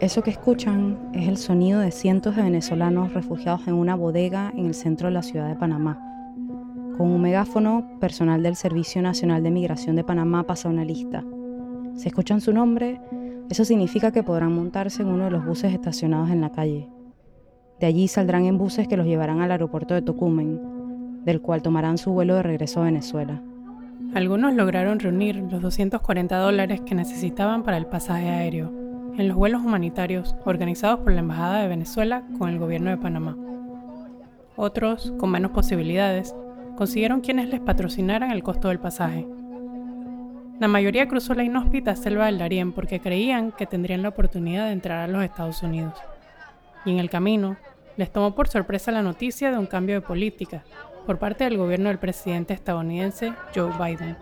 Eso que escuchan es el sonido de cientos de venezolanos refugiados en una bodega en el centro de la ciudad de Panamá. Con un megáfono, personal del Servicio Nacional de Migración de Panamá pasa una lista. Si escuchan su nombre, eso significa que podrán montarse en uno de los buses estacionados en la calle. De allí saldrán en buses que los llevarán al aeropuerto de Tocumen, del cual tomarán su vuelo de regreso a Venezuela. Algunos lograron reunir los 240 dólares que necesitaban para el pasaje aéreo en los vuelos humanitarios organizados por la Embajada de Venezuela con el gobierno de Panamá. Otros, con menos posibilidades, consiguieron quienes les patrocinaran el costo del pasaje. La mayoría cruzó la inhóspita selva del Darién porque creían que tendrían la oportunidad de entrar a los Estados Unidos. Y en el camino, les tomó por sorpresa la noticia de un cambio de política por parte del gobierno del presidente estadounidense Joe Biden,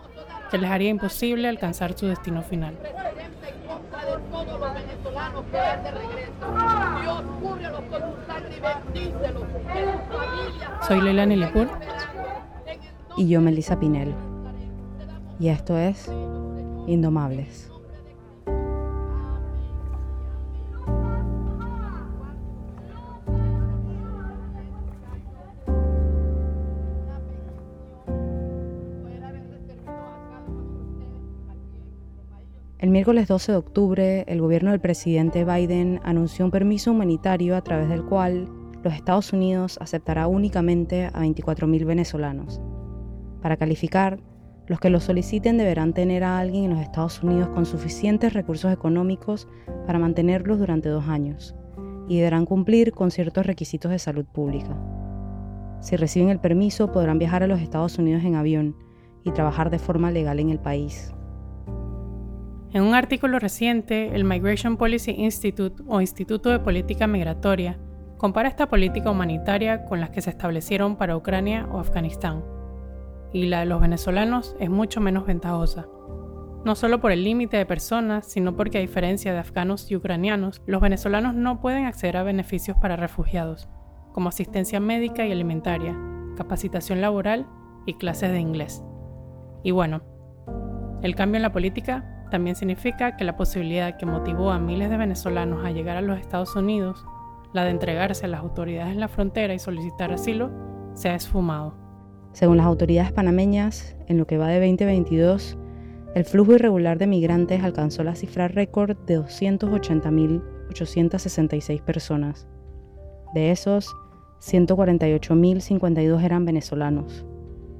que les haría imposible alcanzar su destino final venezolanos que de regreso. Dios cúbrelos con su sangre y bendícelos. Que sus familias. Soy Leilani Lepur. Y yo, Melissa Pinel. Y esto es Indomables. El miércoles 12 de octubre, el gobierno del presidente Biden anunció un permiso humanitario a través del cual los Estados Unidos aceptará únicamente a 24.000 venezolanos. Para calificar, los que lo soliciten deberán tener a alguien en los Estados Unidos con suficientes recursos económicos para mantenerlos durante dos años y deberán cumplir con ciertos requisitos de salud pública. Si reciben el permiso podrán viajar a los Estados Unidos en avión y trabajar de forma legal en el país. En un artículo reciente, el Migration Policy Institute o Instituto de Política Migratoria compara esta política humanitaria con las que se establecieron para Ucrania o Afganistán. Y la de los venezolanos es mucho menos ventajosa. No solo por el límite de personas, sino porque a diferencia de afganos y ucranianos, los venezolanos no pueden acceder a beneficios para refugiados, como asistencia médica y alimentaria, capacitación laboral y clases de inglés. Y bueno, el cambio en la política también significa que la posibilidad que motivó a miles de venezolanos a llegar a los Estados Unidos, la de entregarse a las autoridades en la frontera y solicitar asilo, se ha esfumado. Según las autoridades panameñas, en lo que va de 2022, el flujo irregular de migrantes alcanzó la cifra récord de 280.866 personas. De esos, 148.052 eran venezolanos,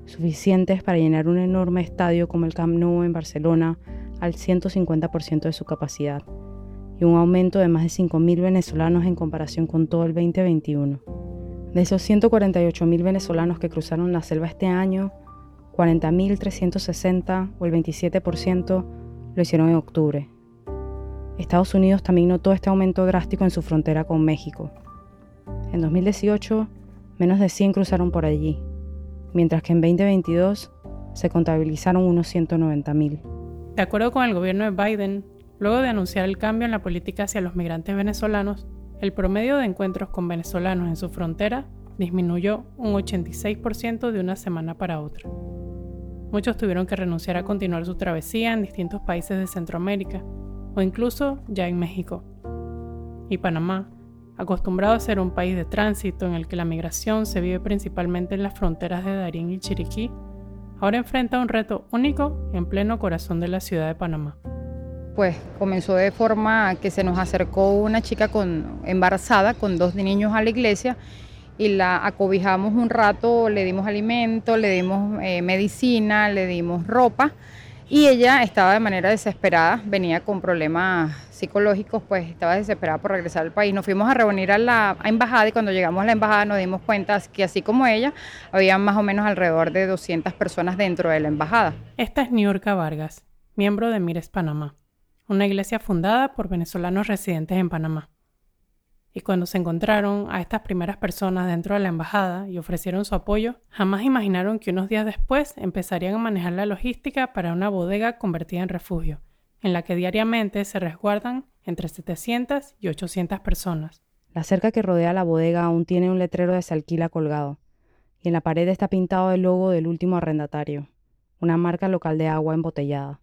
suficientes para llenar un enorme estadio como el Camp Nou en Barcelona al 150% de su capacidad y un aumento de más de 5.000 venezolanos en comparación con todo el 2021. De esos 148.000 venezolanos que cruzaron la selva este año, 40.360 o el 27% lo hicieron en octubre. Estados Unidos también notó este aumento drástico en su frontera con México. En 2018, menos de 100 cruzaron por allí, mientras que en 2022 se contabilizaron unos 190.000. De acuerdo con el gobierno de Biden, luego de anunciar el cambio en la política hacia los migrantes venezolanos, el promedio de encuentros con venezolanos en su frontera disminuyó un 86% de una semana para otra. Muchos tuvieron que renunciar a continuar su travesía en distintos países de Centroamérica o incluso ya en México. Y Panamá, acostumbrado a ser un país de tránsito en el que la migración se vive principalmente en las fronteras de Darín y Chiriquí, ahora enfrenta un reto único en pleno corazón de la ciudad de Panamá. Pues comenzó de forma que se nos acercó una chica con, embarazada con dos niños a la iglesia y la acobijamos un rato, le dimos alimento, le dimos eh, medicina, le dimos ropa y ella estaba de manera desesperada, venía con problemas psicológicos, pues estaba desesperada por regresar al país. Nos fuimos a reunir a la embajada y cuando llegamos a la embajada nos dimos cuenta que así como ella, había más o menos alrededor de 200 personas dentro de la embajada. Esta es Niurka Vargas, miembro de Mires Panamá, una iglesia fundada por venezolanos residentes en Panamá. Y cuando se encontraron a estas primeras personas dentro de la embajada y ofrecieron su apoyo, jamás imaginaron que unos días después empezarían a manejar la logística para una bodega convertida en refugio, en la que diariamente se resguardan entre 700 y 800 personas. La cerca que rodea la bodega aún tiene un letrero de se colgado, y en la pared está pintado el logo del último arrendatario, una marca local de agua embotellada.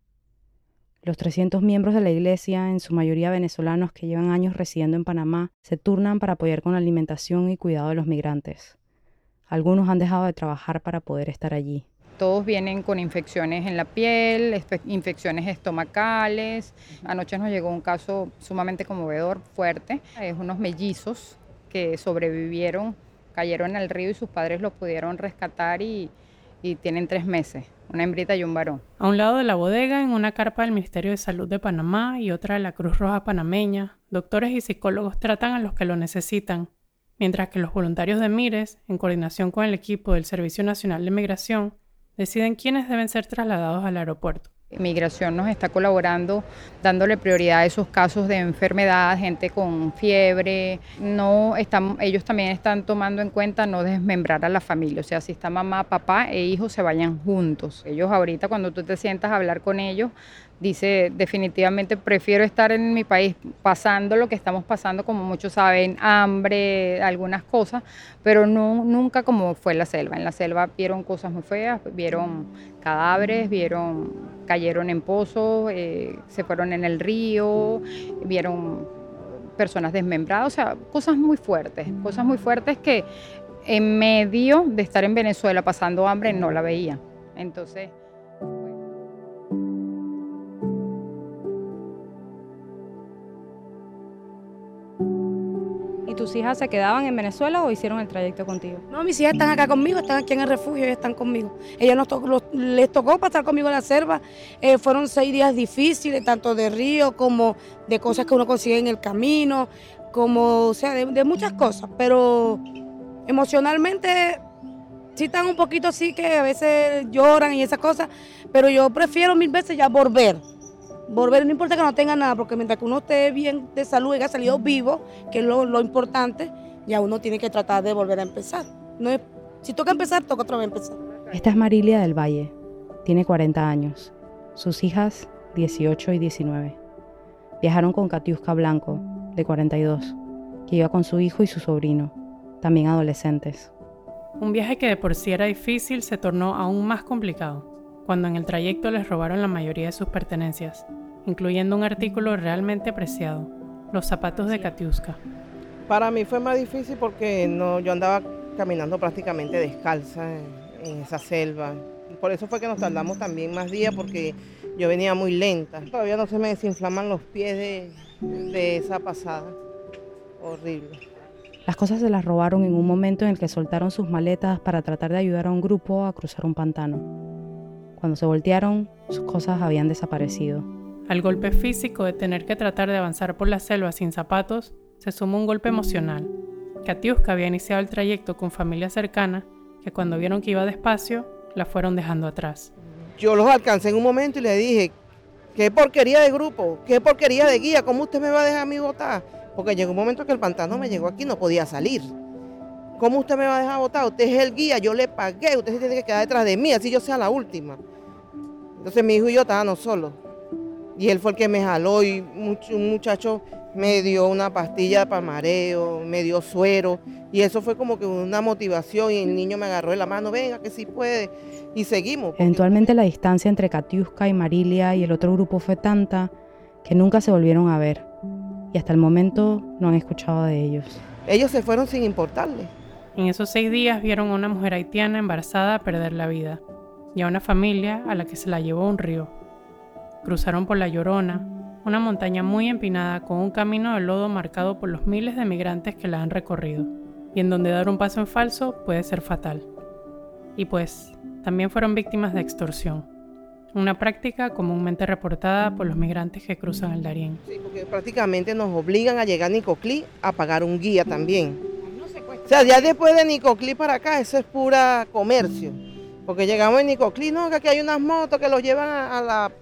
Los 300 miembros de la iglesia, en su mayoría venezolanos que llevan años residiendo en Panamá, se turnan para apoyar con la alimentación y cuidado de los migrantes. Algunos han dejado de trabajar para poder estar allí. Todos vienen con infecciones en la piel, infecciones estomacales. Anoche nos llegó un caso sumamente conmovedor, fuerte. Es unos mellizos que sobrevivieron, cayeron al río y sus padres los pudieron rescatar y, y tienen tres meses, una hembrita y un varón. A un lado de la bodega, en una carpa del Ministerio de Salud de Panamá y otra de la Cruz Roja Panameña, doctores y psicólogos tratan a los que lo necesitan, mientras que los voluntarios de Mires, en coordinación con el equipo del Servicio Nacional de Migración, deciden quiénes deben ser trasladados al aeropuerto. Migración nos está colaborando dándole prioridad a esos casos de enfermedad, gente con fiebre. No están, ellos también están tomando en cuenta no desmembrar a la familia, o sea, si está mamá, papá e hijo se vayan juntos. Ellos ahorita cuando tú te sientas a hablar con ellos, dice definitivamente prefiero estar en mi país pasando lo que estamos pasando, como muchos saben, hambre, algunas cosas, pero no, nunca como fue la selva. En la selva vieron cosas muy feas, vieron cadáveres, vieron, cayeron en pozos, eh, se fueron en el río, vieron personas desmembradas, o sea, cosas muy fuertes, cosas muy fuertes que en medio de estar en Venezuela pasando hambre no la veía. Entonces... tus hijas se quedaban en Venezuela o hicieron el trayecto contigo? No, mis hijas están acá conmigo, están aquí en el refugio, ellas están conmigo. Ellas nos les tocó pasar conmigo en la selva. Eh, fueron seis días difíciles, tanto de río como de cosas que uno consigue en el camino, como, o sea, de, muchas cosas. Pero emocionalmente sí están un poquito así que a veces lloran y esas cosas, pero yo prefiero mil veces ya volver volver, no importa que no tenga nada, porque mientras que uno esté bien de salud y haya salido vivo, que es lo, importante, ya uno tiene que tratar de volver a empezar. No es, si toca empezar, toca otra vez empezar. Esta es Marilia del Valle, tiene 40 años, sus hijas 18 y 19. Viajaron con Katiuska Blanco, de 42, que iba con su hijo y su sobrino, también adolescentes. Un viaje que de por sí era difícil se tornó aún más complicado cuando en el trayecto les robaron la mayoría de sus pertenencias, incluyendo un artículo realmente apreciado, los zapatos de Katiuska. Para mí fue más difícil porque no, yo andaba caminando prácticamente descalza en, esa selva. Por eso fue que nos tardamos también más días porque yo venía muy lenta. Todavía no se me desinflaman los pies de, de esa pasada. Horrible. Las cosas se las robaron en un momento en el que soltaron sus maletas para tratar de ayudar a un grupo a cruzar un pantano. Cuando se voltearon, sus cosas habían desaparecido. Al golpe físico de tener que tratar de avanzar por la selva sin zapatos, se sumó un golpe emocional. Katiuska había iniciado el trayecto con familia cercana que cuando vieron que iba despacio, la fueron dejando atrás. Yo los alcancé en un momento y le dije, qué porquería de grupo, qué porquería de guía, ¿cómo usted me va a dejar a mí botar? Porque llegó un momento que el pantano me llegó aquí, no podía salir. ¿Cómo usted me va a dejar botar? Usted es el guía, yo le pagué, usted se tiene que quedar detrás de mí, así yo sea la última. Entonces mi hijo y yo estábamos solos. Y él fue el que me jaló y un muchacho me dio una pastilla para mareo, me dio suero. Y eso fue como que una motivación y el niño me agarró de la mano, venga que sí puede. Y seguimos. Eventualmente la distancia entre Katiuska y Marilia y el otro grupo fue tanta que nunca se volvieron a ver. Y hasta el momento no han escuchado de ellos. Ellos se fueron sin importarle. En esos seis días vieron a una mujer haitiana embarazada perder la vida y a una familia a la que se la llevó un río. Cruzaron por la Llorona, una montaña muy empinada con un camino de lodo marcado por los miles de migrantes que la han recorrido, y en donde dar un paso en falso puede ser fatal. Y pues, también fueron víctimas de extorsión, una práctica comúnmente reportada por los migrantes que cruzan el Darién. Sí, porque prácticamente nos obligan a llegar a Nicoclí a pagar un guía también. O sea, ya después de Nicoclí para acá, eso es pura comercio. Porque llegamos en Nicoclí, no, que aquí hay unas motos que los llevan a, la,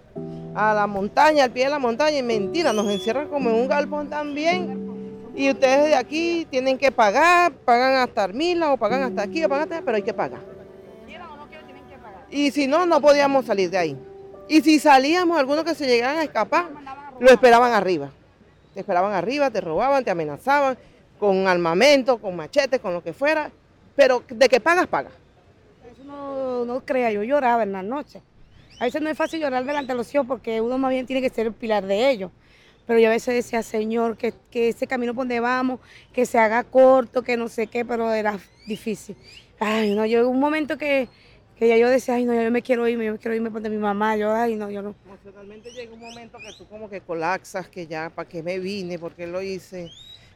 a la montaña, al pie de la montaña, y mentira, nos encierran como en un galpón también. Y ustedes de aquí tienen que pagar, pagan hasta Armila o pagan hasta aquí, o pagan hasta, pero hay que pagar. Y si no, no podíamos salir de ahí. Y si salíamos, algunos que se llegaban a escapar, lo esperaban arriba. Te esperaban arriba, te robaban, te amenazaban con armamento, con machetes, con lo que fuera. Pero de que pagas, pagas no, crea, yo lloraba en la noche. A veces no es fácil llorar delante de los hijos porque uno más bien tiene que ser el pilar de ellos. Pero yo a veces decía, Señor, que, que ese camino por donde vamos, que se haga corto, que no sé qué, pero era difícil. Ay, no, yo un momento que, que ya yo decía, ay, no, yo me quiero irme, yo me quiero irme donde mi mamá, yo, ay, no, yo no. Emocionalmente llega un momento que tú como que colapsas, que ya, ¿para qué me vine? ¿Por qué lo hice?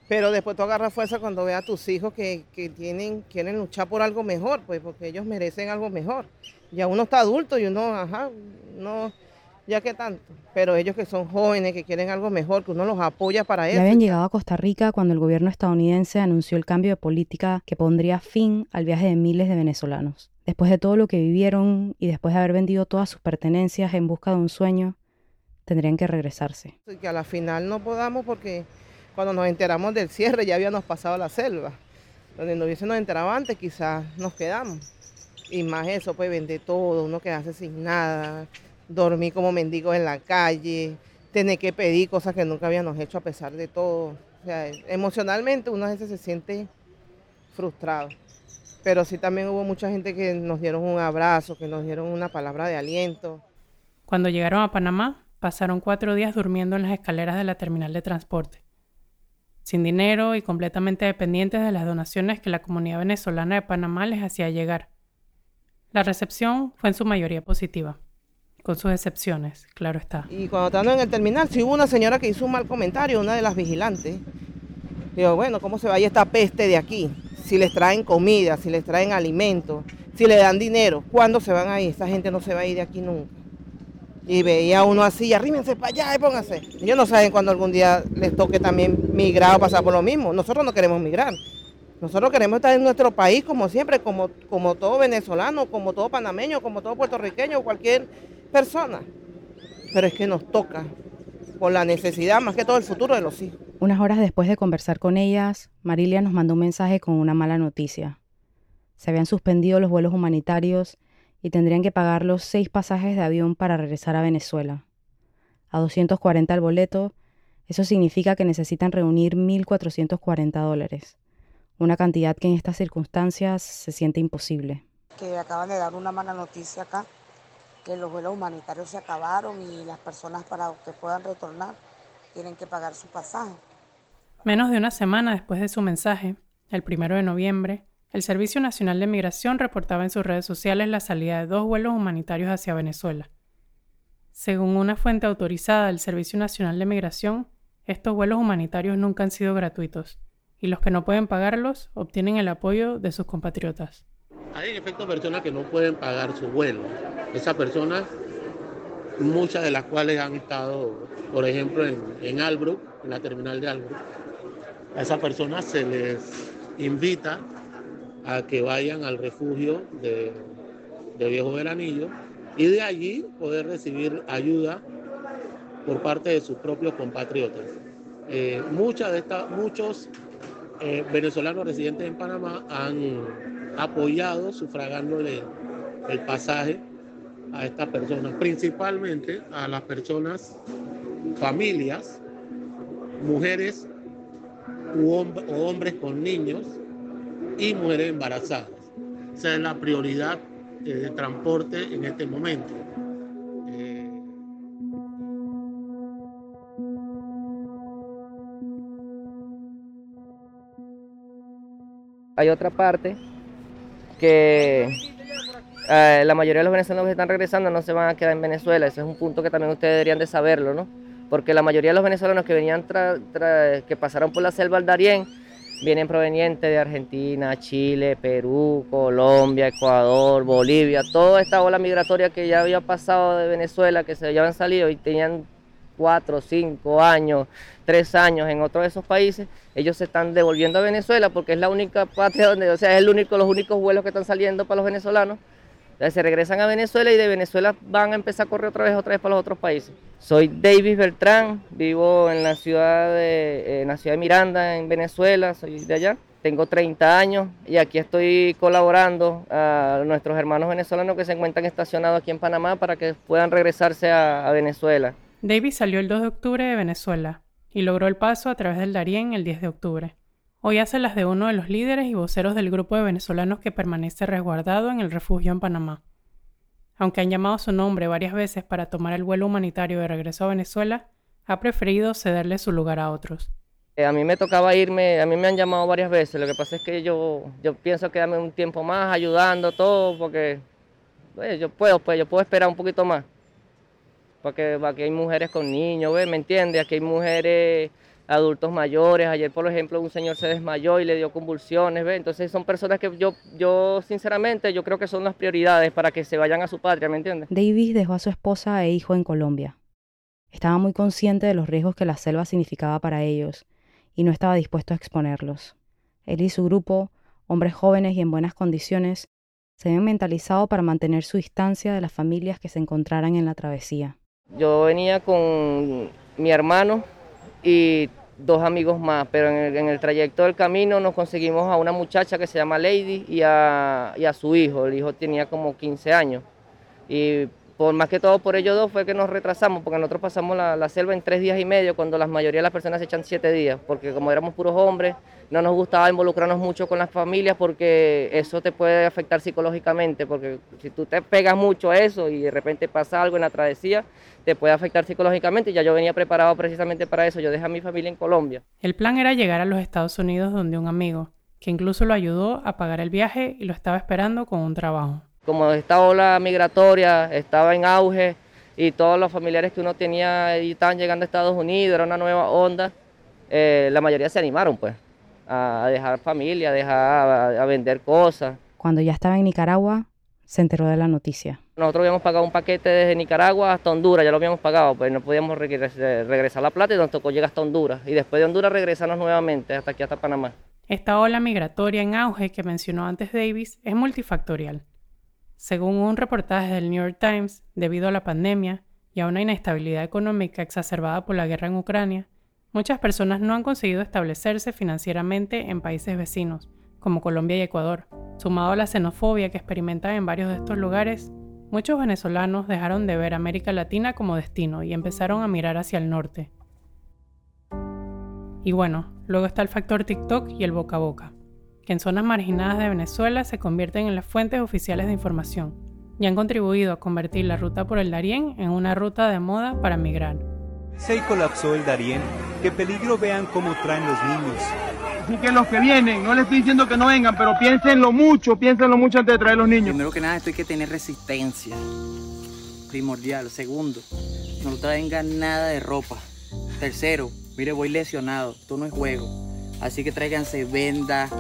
Pero después tú agarras fuerza cuando veas a tus hijos que, que, tienen, quieren luchar por algo mejor, pues porque ellos merecen algo mejor. Ya uno está adulto y uno, ajá, no, ya que tanto. Pero ellos que son jóvenes, que quieren algo mejor, que uno los apoya para eso. Ya habían llegado a Costa Rica cuando el gobierno estadounidense anunció el cambio de política que pondría fin al viaje de miles de venezolanos. Después de todo lo que vivieron y después de haber vendido todas sus pertenencias en busca de un sueño, tendrían que regresarse. Y que a la final no podamos porque cuando nos enteramos del cierre ya habíamos pasado la selva. Donde no hubiésemos enterado antes, quizás nos quedamos. Y más eso, pues vender todo, uno quedarse sin nada, dormir como mendigos en la calle, tener que pedir cosas que nunca habíamos hecho a pesar de todo. O sea, emocionalmente uno a veces se siente frustrado. Pero sí también hubo mucha gente que nos dieron un abrazo, que nos dieron una palabra de aliento. Cuando llegaron a Panamá, pasaron cuatro días durmiendo en las escaleras de la terminal de transporte sin dinero y completamente dependientes de las donaciones que la comunidad venezolana de Panamá les hacía llegar. La recepción fue en su mayoría positiva, con sus excepciones, claro está. Y cuando estando en el terminal, si hubo una señora que hizo un mal comentario, una de las vigilantes. Digo, bueno, ¿cómo se va esta peste de aquí? Si les traen comida, si les traen alimentos, si le dan dinero, ¿cuándo se van a ir? Esta gente no se va a ir de aquí nunca y veía uno así, arrímense para allá y pónganse. Ellos no saben cuando algún día les toque también migrar o pasar por lo mismo. Nosotros no queremos migrar. Nosotros queremos estar en nuestro país como siempre, como, como todo venezolano, como todo panameño, como todo puertorriqueño, cualquier persona. Pero es que nos toca por la necesidad, más que todo el futuro de los hijos. Unas horas después de conversar con ellas, Marilia nos mandó un mensaje con una mala noticia. Se habían suspendido los vuelos humanitarios y tendrían que pagar los seis pasajes de avión para regresar a Venezuela. A 240 el boleto, eso significa que necesitan reunir 1.440 dólares, una cantidad que en estas circunstancias se siente imposible. Que acaban de dar una mala noticia acá, que los vuelos humanitarios se acabaron y las personas para que puedan retornar tienen que pagar su pasaje. Menos de una semana después de su mensaje, el primero de noviembre, el Servicio Nacional de Migración reportaba en sus redes sociales la salida de dos vuelos humanitarios hacia Venezuela. Según una fuente autorizada del Servicio Nacional de Migración, estos vuelos humanitarios nunca han sido gratuitos, y los que no pueden pagarlos obtienen el apoyo de sus compatriotas. Hay en efecto personas que no pueden pagar su vuelo. Esas personas, muchas de las cuales han estado, por ejemplo, en, en Albrook, en la terminal de Albrook, a esas personas se les invita a que vayan al refugio de, Viejo Veranillo y de allí poder recibir ayuda por parte de sus propios compatriotas. Eh, muchas de estas, muchos eh, venezolanos residentes en Panamá han apoyado sufragándole el pasaje a estas personas, principalmente a las personas, familias, mujeres o hombres con niños y mujeres embarazadas. Esa es la prioridad eh, de transporte en este momento. Eh, Hay otra parte que eh, la mayoría de los venezolanos que están regresando no se van a quedar en Venezuela. Ese es un punto que también ustedes deberían de saberlo, ¿no? Porque la mayoría de los venezolanos que venían que pasaron por la selva al Darién Vienen provenientes de Argentina, Chile, Perú, Colombia, Ecuador, Bolivia, toda esta ola migratoria que ya había pasado de Venezuela, que se habían salido y tenían cuatro, cinco años, tres años en otros de esos países, ellos se están devolviendo a Venezuela porque es la única patria donde, o sea, es el único, los únicos vuelos que están saliendo para los venezolanos se regresan a Venezuela y de Venezuela van a empezar a correr otra vez, otra vez para los otros países. Soy David Beltrán, vivo en la ciudad de, en la ciudad de Miranda, en Venezuela, soy de allá. Tengo 30 años y aquí estoy colaborando a nuestros hermanos venezolanos que se encuentran estacionados aquí en Panamá para que puedan regresarse a, Venezuela. David salió el 2 de octubre de Venezuela y logró el paso a través del Darién el 10 de octubre. Hoy hace las de uno de los líderes y voceros del grupo de venezolanos que permanece resguardado en el refugio en Panamá. aunque han llamado su nombre varias veces para tomar el vuelo humanitario de regreso a Venezuela, ha preferido cederle su lugar a otros. Eh, a mí me tocaba irme, a mí me han llamado varias veces, lo que pasa es que yo, yo pienso quedarme un tiempo más ayudando todo, porque pues, yo puedo, pues yo puedo esperar un poquito más. Porque aquí hay mujeres con niños, ¿me entiendes? Aquí hay mujeres adultos mayores. Ayer, por ejemplo, un señor se desmayó y le dio convulsiones, ¿ve? Entonces son personas que yo, yo sinceramente, yo creo que son las prioridades para que se vayan a su patria, ¿me entiendes? Davis dejó a su esposa e hijo en Colombia. Estaba muy consciente de los riesgos que la selva significaba para ellos y no estaba dispuesto a exponerlos. Él y su grupo, hombres jóvenes y en buenas condiciones, se habían mentalizado para mantener su distancia de las familias que se encontraran en la travesía. Yo venía con mi hermano y dos amigos más, pero en el, trayecto del camino nos conseguimos a una muchacha que se llama Lady y a, y a su hijo. El hijo tenía como 15 años. Y por más que todo por ellos dos fue que nos retrasamos, porque nosotros pasamos la, selva en tres días y medio, cuando la mayoría de las personas se echan siete días, porque como éramos puros hombres, no nos gustaba involucrarnos mucho con las familias, porque eso te puede afectar psicológicamente, porque si tú te pegas mucho a eso y de repente pasa algo en la travesía, te puede afectar psicológicamente, y ya yo venía preparado precisamente para eso, yo dejé a mi familia en Colombia. El plan era llegar a los Estados Unidos donde un amigo, que incluso lo ayudó a pagar el viaje y lo estaba esperando con un trabajo como esta ola migratoria estaba en auge y todos los familiares que uno tenía y estaban llegando a Estados Unidos, era una nueva onda, eh, la mayoría se animaron pues a dejar familia, a dejar a, vender cosas. Cuando ya estaba en Nicaragua, se enteró de la noticia. Nosotros habíamos pagado un paquete desde Nicaragua hasta Honduras, ya lo habíamos pagado, pues no podíamos regresar la plata y nos tocó llegar hasta Honduras. Y después de Honduras regresarnos nuevamente hasta aquí, hasta Panamá. Esta ola migratoria en auge que mencionó antes Davis es multifactorial. Según un reportaje del New York Times, debido a la pandemia y a una inestabilidad económica exacerbada por la guerra en Ucrania, muchas personas no han conseguido establecerse financieramente en países vecinos, como Colombia y Ecuador. Sumado a la xenofobia que experimentan en varios de estos lugares, muchos venezolanos dejaron de ver América Latina como destino y empezaron a mirar hacia el norte. Y bueno, luego está el factor TikTok y el boca a boca que en zonas marginadas de Venezuela se convierten en las fuentes oficiales de información y han contribuido a convertir la ruta por el Darién en una ruta de moda para migrar. Se colapsó el Darién. Qué peligro vean cómo traen los niños. Así que los que vienen, no les estoy diciendo que no vengan, pero piénsenlo mucho, piénsenlo mucho antes de traer los niños. Primero que nada, esto hay que tener resistencia. Primordial. Segundo, no traigan nada de ropa. Tercero, mire, voy lesionado. Esto no es juego. Así que tráiganse vendas,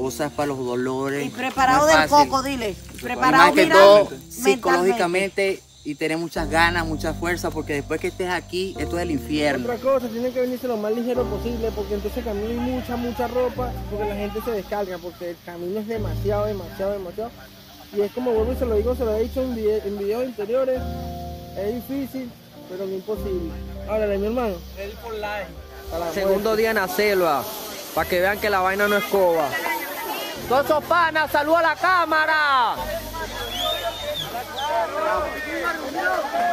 cosas para los dolores. Y preparado del poco, dile. Preparado más que todo psicológicamente y tener muchas ganas, mucha fuerza, porque después que estés aquí, esto es el infierno. Otra cosa, tienen que venirse lo más ligero posible, porque entonces camino hay mucha, mucha ropa, porque la gente se descarga, porque el camino es demasiado, demasiado, demasiado. Y es como vuelvo y se lo digo, se lo he dicho en, en videos anteriores, es difícil, pero no imposible. Ahora, mi hermano. Segundo día en la selva, para que vean que la vaina no es coba. Todos esos panas, salud a la cámara.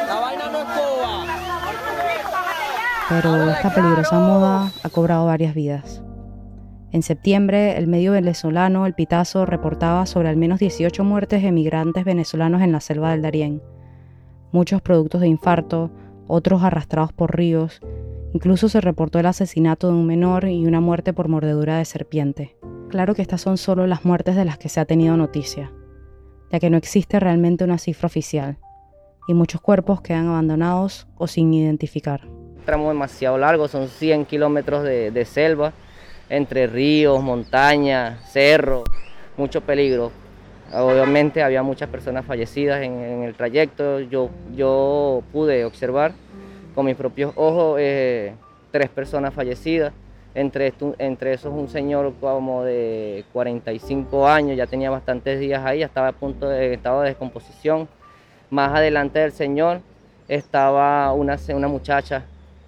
La vaina no es coba. Pero esta peligrosa moda ha cobrado varias vidas. En septiembre, el medio venezolano El Pitazo reportaba sobre al menos 18 muertes de migrantes venezolanos en la selva del Darién. Muchos productos de infarto, otros arrastrados por ríos Incluso se reportó el asesinato de un menor y una muerte por mordedura de serpiente. Claro que estas son solo las muertes de las que se ha tenido noticia, ya que no existe realmente una cifra oficial, y muchos cuerpos quedan abandonados o sin identificar. Un tramo demasiado largo, son 100 kilómetros de, selva, entre ríos, montañas, cerros, mucho peligro. Obviamente había muchas personas fallecidas en, el trayecto, yo, yo pude observar con mis propios ojos eh, tres personas fallecidas, entre, entre esos un señor como de 45 años, ya tenía bastantes días ahí, estaba a punto de estado de descomposición. Más adelante del señor estaba una, una muchacha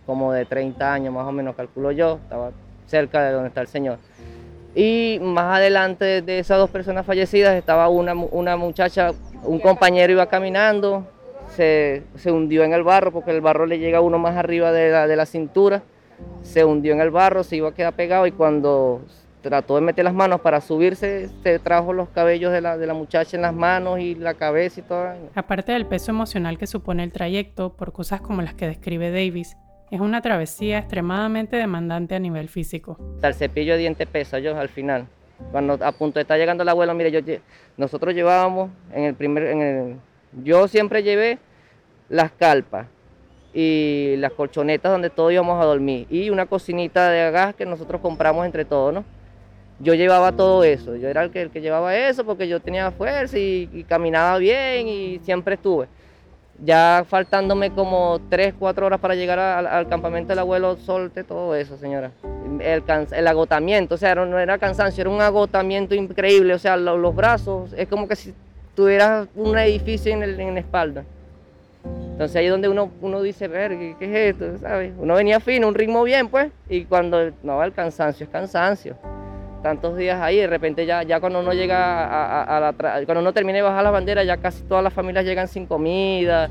como de 30 años, más o menos calculo yo, estaba cerca de donde está el señor. Y más adelante de esas dos personas fallecidas estaba una, una muchacha, un compañero iba caminando, se, hundió en el barro porque el barro le llega a uno más arriba de la, de la cintura, se hundió en el barro, se iba a quedar pegado y cuando trató de meter las manos para subirse, se trajo los cabellos de la, de la muchacha en las manos y la cabeza y todo. Aparte del peso emocional que supone el trayecto por cosas como las que describe Davis, es una travesía extremadamente demandante a nivel físico. El cepillo de dientes pesa yo al final. Cuando a punto de estar llegando el abuelo, mire, yo, nosotros llevábamos en el primer, en el, yo siempre llevé las calpas y las colchonetas donde todos íbamos a dormir y una cocinita de gas que nosotros compramos entre todos, ¿no? Yo llevaba todo eso, yo era el que, el que llevaba eso porque yo tenía fuerza y, caminaba bien y siempre estuve. Ya faltándome como 3, 4 horas para llegar al, campamento del abuelo, solte todo eso, señora. El, el, agotamiento, o sea, no, era cansancio, era un agotamiento increíble, o sea, los, brazos, es como que si tuvieras un edificio en, el, en la espalda. Entonces ahí es donde uno, uno dice, ver, ¿qué, es esto? ¿sabes? Uno venía fino, un ritmo bien, pues, y cuando no, el cansancio es cansancio. Tantos días ahí, de repente ya, ya cuando uno llega a, la, cuando uno termina de bajar la bandera, ya casi todas las familias llegan sin comida,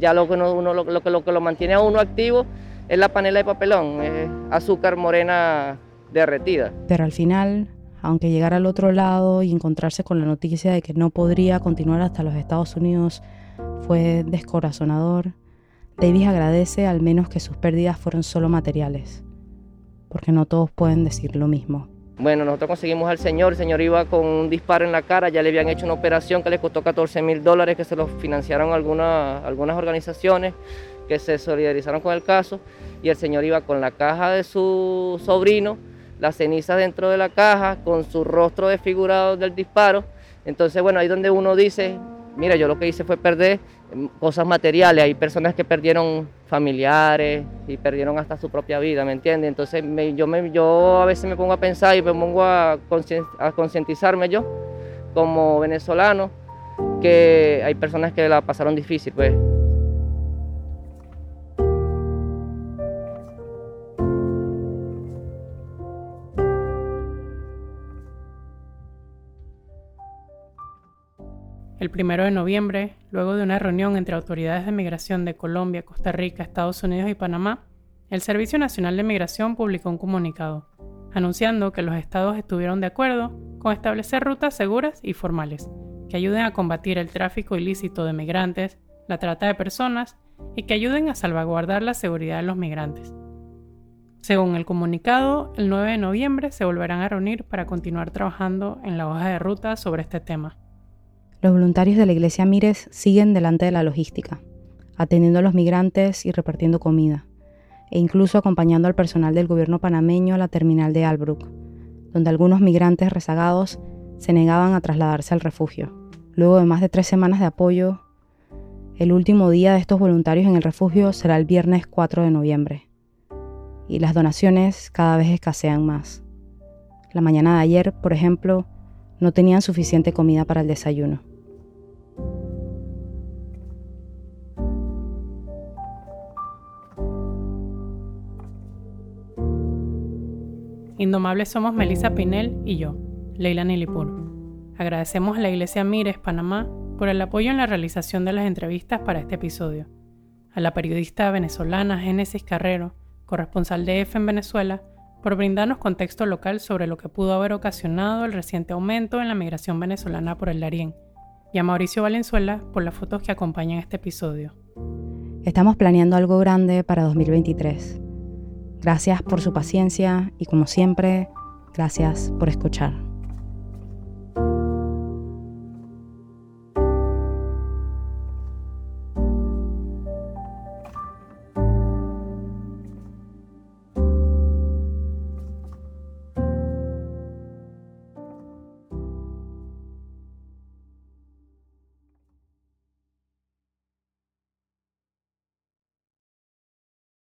ya lo que uno, lo, que, lo que lo mantiene a uno activo es la panela de papelón, es azúcar morena derretida. Pero al final, aunque llegar al otro lado y encontrarse con la noticia de que no podría continuar hasta los Estados Unidos, fue descorazonador. Davis agradece al menos que sus pérdidas fueron solo materiales, porque no todos pueden decir lo mismo. Bueno, nosotros conseguimos al señor, el señor iba con un disparo en la cara, ya le habían hecho una operación que le costó 14 mil dólares, que se lo financiaron algunas, algunas organizaciones que se solidarizaron con el caso, y el señor iba con la caja de su sobrino, las cenizas dentro de la caja, con su rostro desfigurado del disparo. Entonces, bueno, ahí donde uno dice, mira, yo lo que hice fue perder em, cosas materiales, hay personas que perdieron familiares y perdieron hasta su propia vida, ¿me entiendes? Entonces yo, a veces me pongo a pensar y me pongo a concientizarme yo como venezolano que hay personas que la pasaron difícil, pues. El primero de noviembre, luego de una reunión entre autoridades de migración de Colombia, Costa Rica, Estados Unidos y Panamá, el Servicio Nacional de Migración publicó un comunicado, anunciando que los estados estuvieron de acuerdo con establecer rutas seguras y formales, que ayuden a combatir el tráfico ilícito de migrantes, la trata de personas y que ayuden a salvaguardar la seguridad de los migrantes. Según el comunicado, el 9 de noviembre se volverán a reunir para continuar trabajando en la hoja de ruta sobre este tema. Los voluntarios de la iglesia Mires siguen delante de la logística, atendiendo a los migrantes y repartiendo comida, e incluso acompañando al personal del gobierno panameño a la terminal de Albrook, donde algunos migrantes rezagados se negaban a trasladarse al refugio. Luego de más de tres semanas de apoyo, el último día de estos voluntarios en el refugio será el viernes 4 de noviembre, y las donaciones cada vez escasean más. La mañana de ayer, por ejemplo, no tenían suficiente comida para el desayuno. Indomables somos Melissa Pinel y yo, Leila Nilipur. Agradecemos a la Iglesia Mires Panamá por el apoyo en la realización de las entrevistas para este episodio, a la periodista venezolana Génesis Carrero, corresponsal de EFE en Venezuela, por brindarnos contexto local sobre lo que pudo haber ocasionado el reciente aumento en la migración venezolana por el Darién, y a Mauricio Valenzuela por las fotos que acompañan este episodio. Estamos planeando algo grande para 2023 Gracias por su paciencia y como siempre, gracias por escuchar.